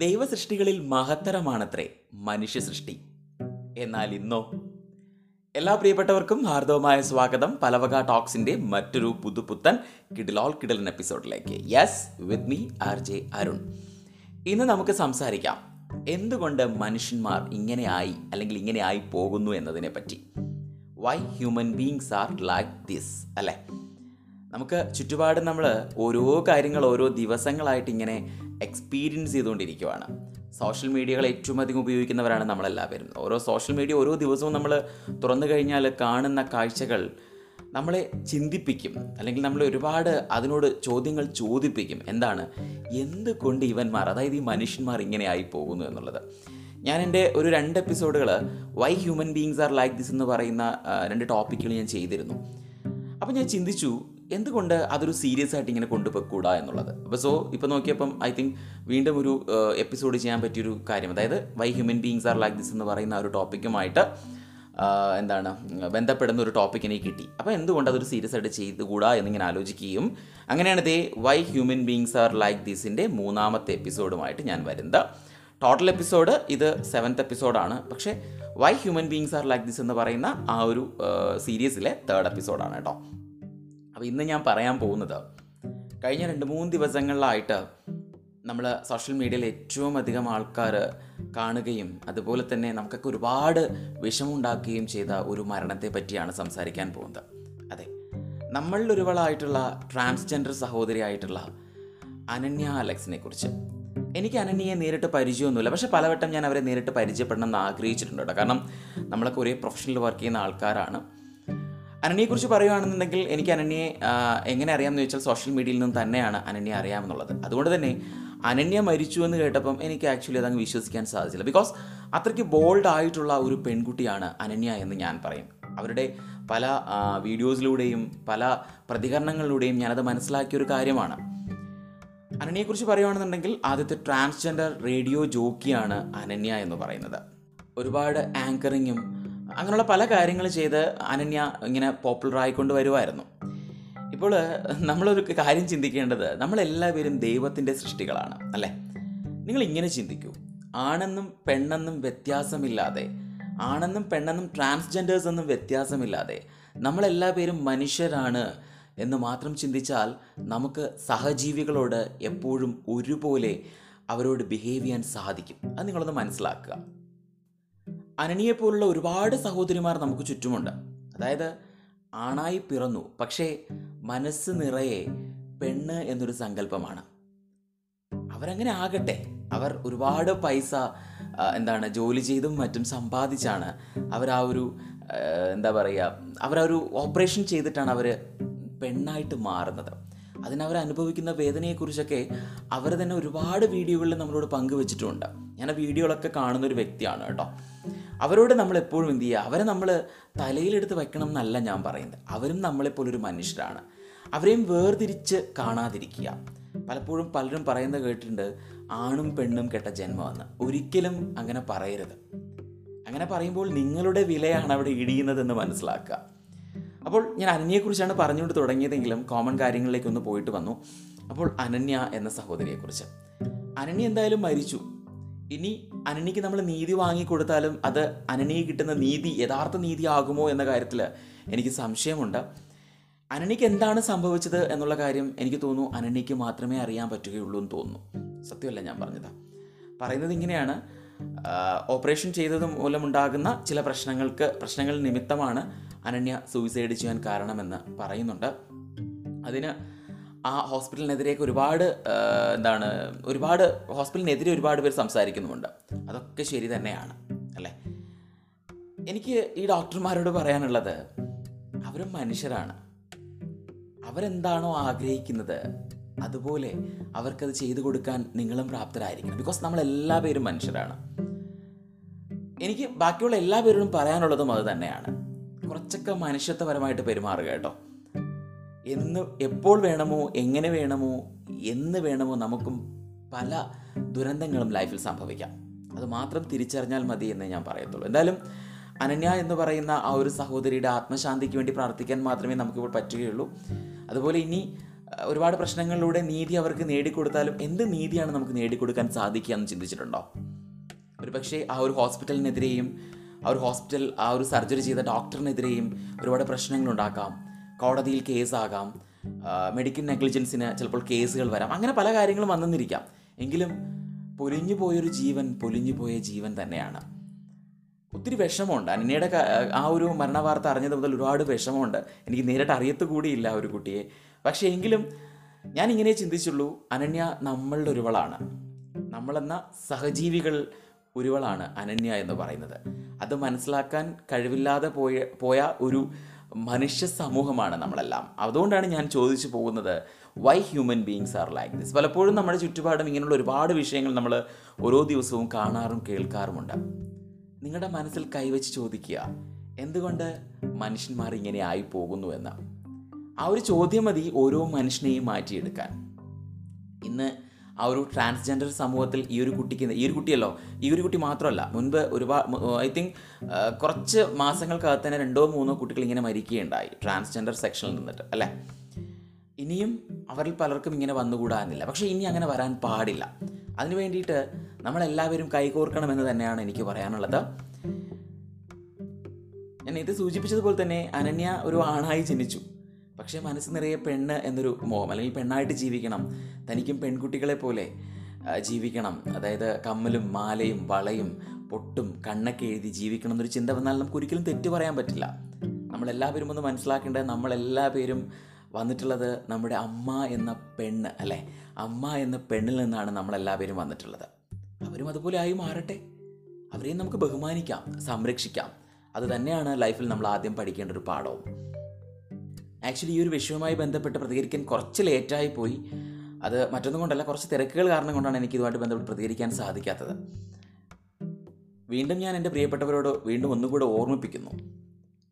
ദൈവസൃഷ്ടികളിൽ മഹത്തരമാണത്രേ മനുഷ്യ സൃഷ്ടി എന്നാൽ ഇന്നോ? എല്ലാ പ്രിയപ്പെട്ടവർക്കും ഹാർദവമായ സ്വാഗതം പലവക ടോക്സിന്റെ മറ്റൊരു പുതുപുത്തൻ കിഡിലോൾ കിടലൻ എപ്പിസോഡിലേക്ക്. Yes with me R J Arun. ഇന്ന് നമുക്ക് സംസാരിക്കാം എന്തുകൊണ്ട് മനുഷ്യന്മാർ ആയി അല്ലെങ്കിൽ ഇങ്ങനെ ആയി പോകുന്നു എന്നതിനെ പറ്റി. Why human beings are like this അല്ലേ? നമുക്ക് ചുറ്റുപാട് നമ്മൾ ഓരോ കാര്യങ്ങൾ ഓരോ ദിവസങ്ങളായിട്ട് ഇങ്ങനെ എക്സ്പീരിയൻസ് ചെയ്തുകൊണ്ടിരിക്കുവാണ്. സോഷ്യൽ മീഡിയകൾ ഏറ്റവും അധികം ഉപയോഗിക്കുന്നവരാണ് നമ്മളെല്ലാവരും. ഓരോ സോഷ്യൽ മീഡിയ ഓരോ ദിവസവും നമ്മൾ തുറന്നു കഴിഞ്ഞാൽ കാണുന്ന കാഴ്ചകൾ നമ്മളെ ചിന്തിപ്പിക്കും. അല്ലെങ്കിൽ നമ്മൾ ഒരുപാട് അതിനോട് ചോദ്യങ്ങൾ ചോദിപ്പിക്കും. എന്താണ്? എന്തുകൊണ്ട് ഇവന്മാർ അതായത് ഈ മനുഷ്യന്മാർ ഇങ്ങനെ ആയി പോകുന്നു എന്നുള്ളത്. ഞാൻ എന്റെ ഒരു രണ്ട് എപ്പിസോഡുകൾ why human beings are like this എന്ന് പറയുന്ന രണ്ട് ടോപ്പിക്കുകൾ ഞാൻ ചെയ്തിരുന്നു. അപ്പോൾ ഞാൻ ചിന്തിച്ചു എന്തുകൊണ്ട് അതൊരു സീരിയസ് ആയിട്ട് ഇങ്ങനെ കൊണ്ടുപോയിക്കൂടാ എന്നുള്ളത്? അപ്പോൾ സോ ഇപ്പോൾ നോക്കിയപ്പം ഐ തിങ്ക് വീണ്ടും ഒരു എപ്പിസോഡ് ചെയ്യാൻ പറ്റിയൊരു കാര്യം. അതായത് why human beings are like this എന്ന് പറയുന്ന ഒരു ടോപ്പിക്കുമായിട്ട് എന്താണ് ബന്ധപ്പെടുന്ന ഒരു ടോപ്പിക് എനിക്ക് കിട്ടി. അപ്പോൾ എന്തുകൊണ്ട് അതൊരു സീരിയസ് ആയിട്ട് ചെയ്തുകൂടാ എന്നിങ്ങനെ ആലോചിക്കുകയും അങ്ങനെയാണ് ദേ why human beings are like ദിസിന്റെ മൂന്നാമത്തെ എപ്പിസോഡുമായിട്ട് ഞാൻ വരുന്നത്. ടോട്ടൽ എപ്പിസോഡ് ഇത് സെവൻത്ത് എപ്പിസോഡാണ് പക്ഷേ why human beings are like this എന്ന് പറയുന്ന ആ ഒരു സീരീസിലെ തേർഡ് എപ്പിസോഡാണ് കേട്ടോ. അപ്പോൾ ഇന്ന് ഞാൻ പറയാൻ പോകുന്നത് കഴിഞ്ഞ രണ്ട് മൂന്ന് ദിവസങ്ങളിലായിട്ട് നമ്മൾ സോഷ്യൽ മീഡിയയിൽ ഏറ്റവും അധികം ആൾക്കാർ കാണുകയും അതുപോലെ തന്നെ നമുക്കൊക്കെ ഒരുപാട് വിഷമുണ്ടാക്കുകയും ചെയ്ത ഒരു മരണത്തെ പറ്റിയാണ് സംസാരിക്കാൻ പോകുന്നത്. അതെ നമ്മളിലൊരുവളായിട്ടുള്ള ട്രാൻസ്ജെൻഡർ സഹോദരിയായിട്ടുള്ള അനന്യ അലക്സിനെ കുറിച്ച്. എനിക്ക് അനന്യയെ നേരിട്ട് പരിചയമൊന്നുമില്ല പക്ഷെ പലവട്ടം ഞാൻ അവരെ നേരിട്ട് പരിചയപ്പെടണം എന്ന് ആഗ്രഹിച്ചിട്ടുണ്ട് കേട്ടോ. കാരണം നമ്മളൊക്കെ ഒരേ പ്രൊഫഷനിൽ വർക്ക് ചെയ്യുന്ന ആൾക്കാരാണ്. അനന്യയെക്കുറിച്ച് പറയുകയാണെന്നുണ്ടെങ്കിൽ എനിക്ക് അനന്യയെ എങ്ങനെ അറിയാമെന്ന് ചോദിച്ചാൽ സോഷ്യൽ മീഡിയയിൽ നിന്ന് തന്നെയാണ് അനന്യ അറിയാമെന്നുള്ളത്. അതുകൊണ്ട് തന്നെ അനന്യ മരിച്ചു എന്ന് കേട്ടപ്പം എനിക്ക് ആക്ച്വലി അതങ്ങ് വിശ്വസിക്കാൻ സാധിച്ചില്ല. ബിക്കോസ് അത്രയ്ക്ക് ബോൾഡ് ആയിട്ടുള്ള ഒരു പെൺകുട്ടിയാണ് അനന്യ എന്ന് ഞാൻ പറയും. അവരുടെ പല വീഡിയോസിലൂടെയും പല പ്രതികരണങ്ങളിലൂടെയും ഞാനത് മനസ്സിലാക്കിയ ഒരു കാര്യമാണ്. അനന്യയെക്കുറിച്ച് പറയുകയാണെന്നുണ്ടെങ്കിൽ ആദ്യത്തെ ട്രാൻസ്ജെൻഡർ റേഡിയോ ജോക്കിയാണ് അനന്യ എന്ന് പറയുന്നത്. ഒരുപാട് ആങ്കറിങ്ങും അങ്ങനെയുള്ള പല കാര്യങ്ങൾ ചെയ്ത് അനന്യ ഇങ്ങനെ പോപ്പുലർ ആയിക്കൊണ്ട് വരുമായിരുന്നു ഇപ്പോൾ നമ്മളൊരു കാര്യം ചിന്തിക്കേണ്ടത് നമ്മളെല്ലാവരും ദൈവത്തിന്റെ സൃഷ്ടികളാണ് അല്ലേ? നിങ്ങൾ ഇങ്ങനെ ചിന്തിക്കൂ. ആണെന്നും പെണ്ണെന്നും വ്യത്യാസമില്ലാതെ ആണെന്നും പെണ്ണെന്നും ട്രാൻസ്ജെൻഡേഴ്സ് എന്നും വ്യത്യാസമില്ലാതെ നമ്മളെല്ലാവരും മനുഷ്യരാണ് എന്ന് മാത്രം ചിന്തിച്ചാൽ നമുക്ക് സഹജീവികളോട് എപ്പോഴും ഒരുപോലെ അവരോട് ബിഹേവ് ചെയ്യാൻ സാധിക്കും. അത് നിങ്ങളൊന്ന് മനസ്സിലാക്കുക. അനനിയെ പോലുള്ള ഒരുപാട് സഹോദരിമാർ നമുക്ക് ചുറ്റുമുണ്ട്. അതായത് ആണായി പിറന്നു പക്ഷേ മനസ്സ് നിറയെ പെണ്ണ് എന്നൊരു സങ്കല്പമാണ്. അവരങ്ങനെ ആകട്ടെ. അവർ ഒരുപാട് പൈസ എന്താണ് ജോലി ചെയ്തും മറ്റും സമ്പാദിച്ചാണ് അവർ ആ ഒരു എന്താ പറയുക അവർ ആ ഒരു ഓപ്പറേഷൻ ചെയ്തിട്ടാണ് അവർ പെണ്ണായിട്ട് മാറുന്നത്. അതിനവർ അനുഭവിക്കുന്ന വേദനയെക്കുറിച്ചൊക്കെ അവർ തന്നെ ഒരുപാട് വീഡിയോകളിൽ നമ്മളോട് പങ്കുവച്ചിട്ടുമുണ്ട്. ഞാൻ ആ വീഡിയോകളൊക്കെ കാണുന്ന ഒരു വ്യക്തിയാണ് കേട്ടോ. അവരോട് നമ്മൾ എപ്പോഴും എന്ത് ചെയ്യുക? അവരെ നമ്മൾ തലയിലെടുത്ത് വയ്ക്കണം എന്നല്ല ഞാൻ പറയുന്നത്. അവരും നമ്മളെപ്പോലൊരു മനുഷ്യരാണ്. അവരെയും വേർതിരിച്ച് കാണാതിരിക്കുക. പലപ്പോഴും പലരും പറയുന്നത് കേട്ടിട്ടുണ്ട് ആണും പെണ്ണും കെട്ട ജന്മമെന്ന്. ഒരിക്കലും അങ്ങനെ പറയരുത്. അങ്ങനെ പറയുമ്പോൾ നിങ്ങളുടെ വിലയാണ് അവിടെ ഇടിയുന്നതെന്ന് മനസ്സിലാക്കുക. അപ്പോൾ ഞാൻ അനന്യയെക്കുറിച്ചാണ് പറഞ്ഞുകൊണ്ട് തുടങ്ങിയതെങ്കിലും കോമൺ കാര്യങ്ങളിലേക്കൊന്ന് പോയിട്ട് വന്നു. അപ്പോൾ അനന്യ എന്ന സഹോദരിയെക്കുറിച്ച്. അനന്യ എന്തായാലും മരിച്ചു. ഇനി അനനിക്ക് നമ്മൾ നീതി വാങ്ങിക്കൊടുത്താലും അത് അനനിക്ക് കിട്ടുന്ന നീതി യഥാർത്ഥ നീതി ആകുമോ എന്ന കാര്യത്തിൽ എനിക്ക് സംശയമുണ്ട്. അനനിക്ക് എന്താണ് സംഭവിച്ചത് എന്നുള്ള കാര്യം എനിക്ക് തോന്നുന്നു അനനിക്ക് മാത്രമേ അറിയാൻ പറ്റുകയുള്ളൂ എന്ന് തോന്നുന്നു. സത്യമല്ല ഞാൻ പറഞ്ഞത്. പറയുന്നത് ഇങ്ങനെയാണ്. ഓപ്പറേഷൻ ചെയ്തത് മൂലമുണ്ടാകുന്ന ചില പ്രശ്നങ്ങൾക്ക് പ്രശ്നങ്ങൾ നിമിത്തമാണ് അനന്യ സൂയിസൈഡ് ചെയ്യാൻ കാരണമെന്ന് പറയുന്നുണ്ട്. അതിന് ആ ഹോസ്പിറ്റലിനെതിരെയൊക്കെ ഒരുപാട് എന്താണ് ഒരുപാട് ഹോസ്പിറ്റലിനെതിരെ ഒരുപാട് പേര് സംസാരിക്കുന്നുമുണ്ട്. അതൊക്കെ ശരി തന്നെയാണ് അല്ലേ? എനിക്ക് ഈ ഡോക്ടർമാരോട് പറയാനുള്ളത് അവരും മനുഷ്യരാണ്. അവരെന്താണോ ആഗ്രഹിക്കുന്നത് അതുപോലെ അവർക്കത് ചെയ്തു കൊടുക്കാൻ നിങ്ങളും പ്രാപ്തരായിരിക്കണം. ബിക്കോസ് നമ്മൾ എല്ലാ പേരും മനുഷ്യരാണ്. എനിക്ക് ബാക്കിയുള്ള എല്ലാ പേരോടും പറയാനുള്ളതും അത് തന്നെയാണ്. കുറച്ചൊക്കെ മനുഷ്യത്വപരമായിട്ട് പെരുമാറുക കേട്ടോ. എന്ന് എപ്പോൾ വേണമോ എങ്ങനെ വേണമോ എന്ന് വേണമോ നമുക്കും പല ദുരന്തങ്ങളും ലൈഫിൽ സംഭവിക്കാം. അത് മാത്രം തിരിച്ചറിഞ്ഞാൽ മതി എന്ന് ഞാൻ പറയത്തുള്ളൂ. എന്തായാലും അനന്യ എന്ന് പറയുന്ന ആ ഒരു സഹോദരിയുടെ ആത്മശാന്തിക്ക് വേണ്ടി പ്രാർത്ഥിക്കാൻ മാത്രമേ നമുക്കിപ്പോൾ പറ്റുകയുള്ളൂ. അതുപോലെ ഇനി ഒരുപാട് പ്രശ്നങ്ങളിലൂടെ നീതി അവർക്ക് നേടിക്കൊടുത്താലും എന്ത് നീതിയാണ് നമുക്ക് നേടിക്കൊടുക്കാൻ സാധിക്കുക എന്ന് ചിന്തിച്ചിട്ടുണ്ടോ? ഒരു പക്ഷേ ആ ഒരു ഹോസ്പിറ്റലിനെതിരെയും ആ ഒരു ഹോസ്പിറ്റൽ ആ ഒരു സർജറി ചെയ്ത ഡോക്ടറിനെതിരെയും ഒരുപാട് പ്രശ്നങ്ങളുണ്ടാക്കാം. കോടതിയിൽ കേസാകാം. മെഡിക്കൽ നെഗ്ലിജൻസിന് ചിലപ്പോൾ കേസുകൾ വരാം. അങ്ങനെ പല കാര്യങ്ങളും വന്നെന്നിരിക്കാം എങ്കിലും പൊലിഞ്ഞു പോയൊരു ജീവൻ പൊലിഞ്ഞു പോയ ജീവൻ തന്നെയാണ്. ഒത്തിരി വിഷമമുണ്ട്. അനന്യയുടെ ആ ഒരു മരണവാർത്ത അറിഞ്ഞത് മുതൽ ഒരുപാട് വിഷമമുണ്ട്. എനിക്ക് നേരിട്ട് അറിയത്ത് കൂടിയില്ല ഒരു കുട്ടിയെ. പക്ഷേ എങ്കിലും ഞാൻ ഇങ്ങനെ ചിന്തിച്ചുള്ളൂ അനന്യ നമ്മളുടെ ഒരുവളാണ്. നമ്മളെന്ന സഹജീവികൾ ഒരുവളാണ് അനന്യ എന്ന് പറയുന്നത്. അത് മനസ്സിലാക്കാൻ കഴിവില്ലാതെ പോയ പോയ ഒരു മനുഷ്യ സമൂഹമാണ് നമ്മളെല്ലാം. അതുകൊണ്ടാണ് ഞാൻ ചോദിച്ചു പോകുന്നത് why human beings are like this പലപ്പോഴും നമ്മുടെ ചുറ്റുപാടും ഇങ്ങനെയുള്ള ഒരുപാട് വിഷയങ്ങൾ നമ്മൾ ഓരോ ദിവസവും കാണാറും കേൾക്കാറുമുണ്ട്. നിങ്ങളുടെ മനസ്സിൽ കൈവച്ച് ചോദിക്കുക എന്തുകൊണ്ട് മനുഷ്യന്മാർ ഇങ്ങനെ ആയി പോകുന്നു എന്ന്? ആ ഒരു ചോദ്യം മതി ഓരോ മനുഷ്യനെയും മാറ്റിയെടുക്കാൻ. ഇന്ന് ആ ഒരു ട്രാൻസ്ജെൻഡർ സമൂഹത്തിൽ ഈ ഒരു കുട്ടിക്ക് ഈ ഒരു കുട്ടിയല്ലോ ഈ ഒരു കുട്ടി മാത്രമല്ല മുൻപ് ഒരുപാട് ഐ തിങ്ക് കുറച്ച് മാസങ്ങൾക്കകത്ത് തന്നെ രണ്ടോ മൂന്നോ കുട്ടികൾ ഇങ്ങനെ മരിക്കുകയുണ്ടായി ട്രാൻസ്ജെൻഡർ സെക്ഷനിൽ നിന്നിട്ട് അല്ലേ? ഇനിയും അവരിൽ പലർക്കും ഇങ്ങനെ വന്നുകൂടാനില്ല. പക്ഷേ ഇനി അങ്ങനെ വരാൻ പാടില്ല. അതിനു വേണ്ടിയിട്ട് നമ്മളെല്ലാവരും കൈകോർക്കണമെന്ന് തന്നെയാണ് എനിക്ക് പറയാനുള്ളത്. ഞാൻ ഇത് സൂചിപ്പിച്ചതുപോലെ തന്നെ അനന്യ ഒരു ആണായി ജനിച്ചു. പക്ഷേ മനസ്സ് നിറയെ പെണ്ണ് എന്നൊരു മോഹം അല്ലെങ്കിൽ പെണ്ണായിട്ട് ജീവിക്കണം തനിക്കും പെൺകുട്ടികളെ പോലെ ജീവിക്കണം. അതായത് കമ്മലും മാലയും വളയും പൊട്ടും കണ്ണൊക്കെ എഴുതി ജീവിക്കണം എന്നൊരു ചിന്ത വന്നാൽ നമുക്ക് ഒരിക്കലും തെറ്റ് പറയാൻ പറ്റില്ല. നമ്മളെല്ലാവരും ഒന്ന് മനസ്സിലാക്കേണ്ടത് നമ്മളെല്ലാ പേരും വന്നിട്ടുള്ളത് നമ്മുടെ അമ്മ എന്ന പെണ്ണ് അല്ലേ? അമ്മ എന്ന പെണ്ണിൽ നിന്നാണ് നമ്മളെല്ലാവരും വന്നിട്ടുള്ളത്. അവരും അതുപോലെ ആയി മാറട്ടെ. അവരെയും നമുക്ക് ബഹുമാനിക്കാം സംരക്ഷിക്കാം. അത് തന്നെയാണ് ലൈഫിൽ നമ്മൾ ആദ്യം പഠിക്കേണ്ട ഒരു പാഠവും. ആക്ച്വലി ഈ ഒരു വിഷയവുമായി ബന്ധപ്പെട്ട് പ്രതികരിക്കാൻ കുറച്ച് ലേറ്റായി പോയി. അത് മറ്റൊന്നും കൊണ്ടല്ല കുറച്ച് തിരക്കുകൾ കാരണം കൊണ്ടാണ് എനിക്ക് ഇതുമായിട്ട് ബന്ധപ്പെട്ട് പ്രതികരിക്കാൻ സാധിക്കാത്തത്. വീണ്ടും ഞാൻ എന്റെ പ്രിയപ്പെട്ടവരോട് വീണ്ടും ഒന്നുകൂടെ ഓർമ്മിപ്പിക്കുന്നു.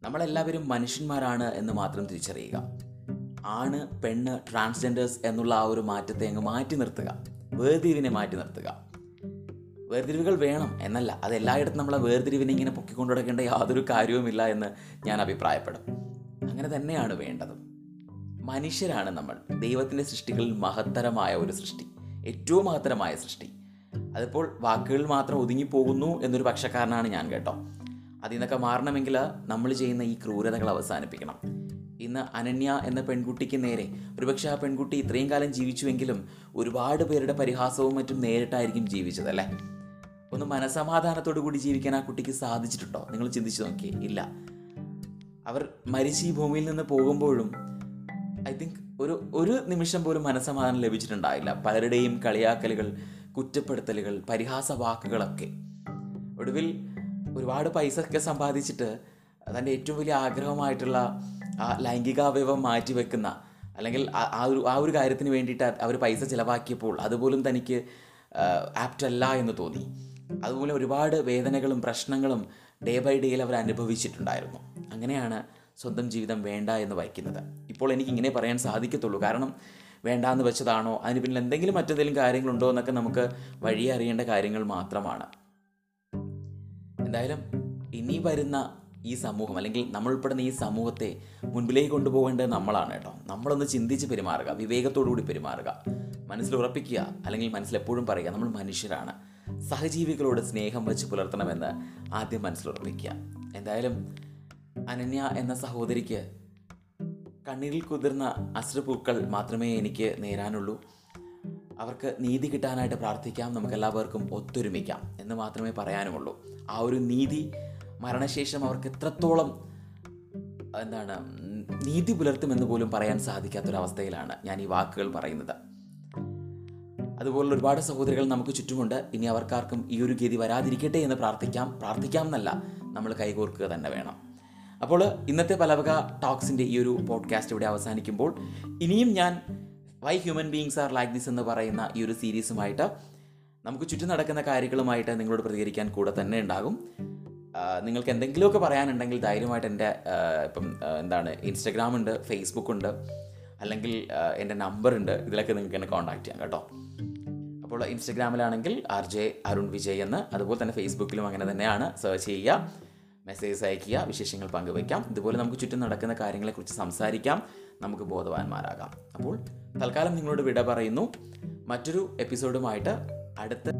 നമ്മളെല്ലാവരും മനുഷ്യന്മാരാണ് എന്ന് മാത്രം തിരിച്ചറിയുക. ആണ് പെണ്ണ് ട്രാൻസ്ജെൻഡേഴ്സ് എന്നുള്ള ആ ഒരു മാറ്റത്തെ അങ്ങ് മാറ്റി നിർത്തുക. വേർതിരിവിനെ മാറ്റി നിർത്തുക. വേർതിരിവുകൾ വേണം എന്നല്ല അത് എല്ലായിടത്തും നമ്മളെ വേർതിരിവിനെ ഇങ്ങനെ പൊക്കിക്കൊണ്ടു നടക്കേണ്ട യാതൊരു കാര്യവുമില്ല എന്ന് ഞാൻ അഭിപ്രായപ്പെടും. അങ്ങനെ തന്നെയാണ് വേണ്ടത്. മനുഷ്യരാണ് നമ്മൾ. ദൈവത്തിന്റെ സൃഷ്ടികളിൽ മഹത്തരമായ ഒരു സൃഷ്ടി. ഏറ്റവും മഹത്തരമായ സൃഷ്ടി. അതിപ്പോൾ വാക്കുകളിൽ മാത്രം ഒതുങ്ങിപ്പോകുന്നു എന്നൊരു പക്ഷക്കാരനാണ് ഞാൻ കേട്ടോ. അതിൽ നിന്നൊക്കെ മാറണമെങ്കിൽ നമ്മൾ ചെയ്യുന്ന ഈ ക്രൂരതകൾ അവസാനിപ്പിക്കണം. ഇന്ന് അനന്യ എന്ന പെൺകുട്ടിക്ക് നേരെ ഒരുപക്ഷെ ആ പെൺകുട്ടി ഇത്രയും കാലം ജീവിച്ചുവെങ്കിലും ഒരുപാട് പേരുടെ പരിഹാസവും മറ്റും നേരിട്ടായിരിക്കും ജീവിച്ചത് അല്ലേ? ഒന്ന് മനസമാധാനത്തോടു കൂടി ജീവിക്കാൻ ആ കുട്ടിക്ക് സാധിച്ചിട്ടുണ്ടോ? നിങ്ങൾ ചിന്തിച്ചു നോക്കിയേ. ഇല്ല. അവർ മരിച്ച് ഈ ഭൂമിയിൽ നിന്ന് പോകുമ്പോഴും ഐ തിങ്ക് ഒരു ഒരു നിമിഷം പോലും മനസ്സമാധാനം ലഭിച്ചിട്ടുണ്ടായില്ല. പലരുടെയും കളിയാക്കലുകൾ കുറ്റപ്പെടുത്തലുകൾ പരിഹാസ വാക്കുകളൊക്കെ ഒടുവിൽ ഒരുപാട് പൈസ ഒക്കെ സമ്പാദിച്ചിട്ട് തന്റെ ഏറ്റവും വലിയ ആഗ്രഹമായിട്ടുള്ള ആ ലൈംഗികാവയവം മാറ്റിവെക്കുന്ന അല്ലെങ്കിൽ ആ ഒരു ആ ഒരു കാര്യത്തിന് വേണ്ടിയിട്ട് അവർ പൈസ ചിലവാക്കിയപ്പോൾ അതുപോലും തനിക്ക് ആപ്റ്റല്ല എന്ന് തോന്നി. അതുപോലെ ഒരുപാട് വേദനകളും പ്രശ്നങ്ങളും ഡേ ബൈ ഡേയിൽ അവർ അനുഭവിച്ചിട്ടുണ്ടായിരുന്നു. അങ്ങനെയാണ് സ്വന്തം ജീവിതം വേണ്ട എന്ന് വയ്ക്കുന്നത്. ഇപ്പോൾ എനിക്ക് ഇങ്ങനെ പറയാൻ സാധിക്കത്തുള്ളൂ. കാരണം വേണ്ട എന്ന് വെച്ചതാണോ? അതിന് പിന്നിൽ എന്തെങ്കിലും മറ്റെന്തെങ്കിലും കാര്യങ്ങളുണ്ടോ എന്നൊക്കെ നമുക്ക് വഴി അറിയേണ്ട കാര്യങ്ങൾ മാത്രമാണ്. എന്തായാലും ഇനി വരുന്ന ഈ സമൂഹം അല്ലെങ്കിൽ നമ്മൾ ഉൾപ്പെടുന്ന ഈ സമൂഹത്തെ മുൻപിലേക്ക് കൊണ്ടുപോകേണ്ടത് നമ്മളാണ് കേട്ടോ. നമ്മളൊന്ന് ചിന്തിച്ച് പെരുമാറുക വിവേകത്തോടു കൂടി പെരുമാറുക മനസ്സിൽ ഉറപ്പിക്കുക അല്ലെങ്കിൽ മനസ്സിലെപ്പോഴും പറയുക നമ്മൾ മനുഷ്യരാണ്. സഹജീവികളോട് സ്നേഹം വെച്ച് പുലർത്തണമെന്ന് ആദ്യം മനസ്സിലുറപ്പിക്കുക. എന്തായാലും അനന്യ എന്ന സഹോദരിക്ക് കണ്ണീരിൽ കുതിർന്ന അശ്രുപൂക്കൾ മാത്രമേ എനിക്ക് നേരാനുള്ളൂ. അവർക്ക് നീതി കിട്ടാനായിട്ട് പ്രാർത്ഥിക്കാം. നമുക്ക് എല്ലാവർക്കും ഒത്തൊരുമിക്കാം എന്ന് മാത്രമേ പറയാനുമുള്ളൂ. ആ ഒരു നീതി മരണശേഷം അവർക്ക് എത്രത്തോളം എന്താണ് നീതി പുലർത്തുമെന്ന് പോലും പറയാൻ സാധിക്കാത്തൊരവസ്ഥയിലാണ് ഞാൻ ഈ വാക്കുകൾ പറയുന്നത്. അതുപോലുള്ള ഒരുപാട് സഹോദരികൾ നമുക്ക് ചുറ്റുമുണ്ട്. ഇനി അവർക്കാർക്കും ഈ ഒരു ഗതി വരാതിരിക്കട്ടെ എന്ന് പ്രാർത്ഥിക്കാം. പ്രാർത്ഥിക്കാം എന്നല്ല നമ്മൾ കൈകോർക്കുക തന്നെ വേണം. അപ്പോൾ ഇന്നത്തെ പലവക ടോക്സിന്റെ ഈ ഒരു പോഡ്കാസ്റ്റ് ഇവിടെ അവസാനിക്കുമ്പോൾ ഇനിയും ഞാൻ why human beings are like this എന്ന് പറയുന്ന ഈ ഒരു സീരീസുമായിട്ട് നമുക്ക് ചുറ്റും നടക്കുന്ന കാര്യങ്ങളുമായിട്ട് നിങ്ങളോട് പ്രതികരിക്കാൻ കൂടെ തന്നെ ഉണ്ടാകും. നിങ്ങൾക്ക് എന്തെങ്കിലുമൊക്കെ പറയാനുണ്ടെങ്കിൽ ധൈര്യമായിട്ട് എന്റെ ഇപ്പം എന്താണ് ഇൻസ്റ്റഗ്രാം ഉണ്ട് ഫേസ്ബുക്ക് ഉണ്ട് അല്ലെങ്കിൽ എന്റെ നമ്പർ ഉണ്ട് ഇതിലൊക്കെ നിങ്ങൾക്ക് എന്നെ കോൺടാക്ട് ചെയ്യാം കേട്ടോ. അപ്പോൾ ഇൻസ്റ്റഗ്രാമിലാണെങ്കിൽ ആർ ജെ അരുൺ വിജയ് എന്ന് അതുപോലെ തന്നെ ഫേസ്ബുക്കിലും അങ്ങനെ തന്നെയാണ് സെർച്ച് ചെയ്യുക മെസ്സേജ് അയക്കുക വിശേഷങ്ങൾ പങ്കുവയ്ക്കാം. ഇതുപോലെ നമുക്ക് ചുറ്റും നടക്കുന്ന കാര്യങ്ങളെക്കുറിച്ച് സംസാരിക്കാം നമുക്ക് ബോധവാന്മാരാകാം. അപ്പോൾ തൽക്കാലം നിങ്ങളോട് വിട പറയുന്നു. മറ്റൊരു എപ്പിസോഡുമായിട്ട് അടുത്ത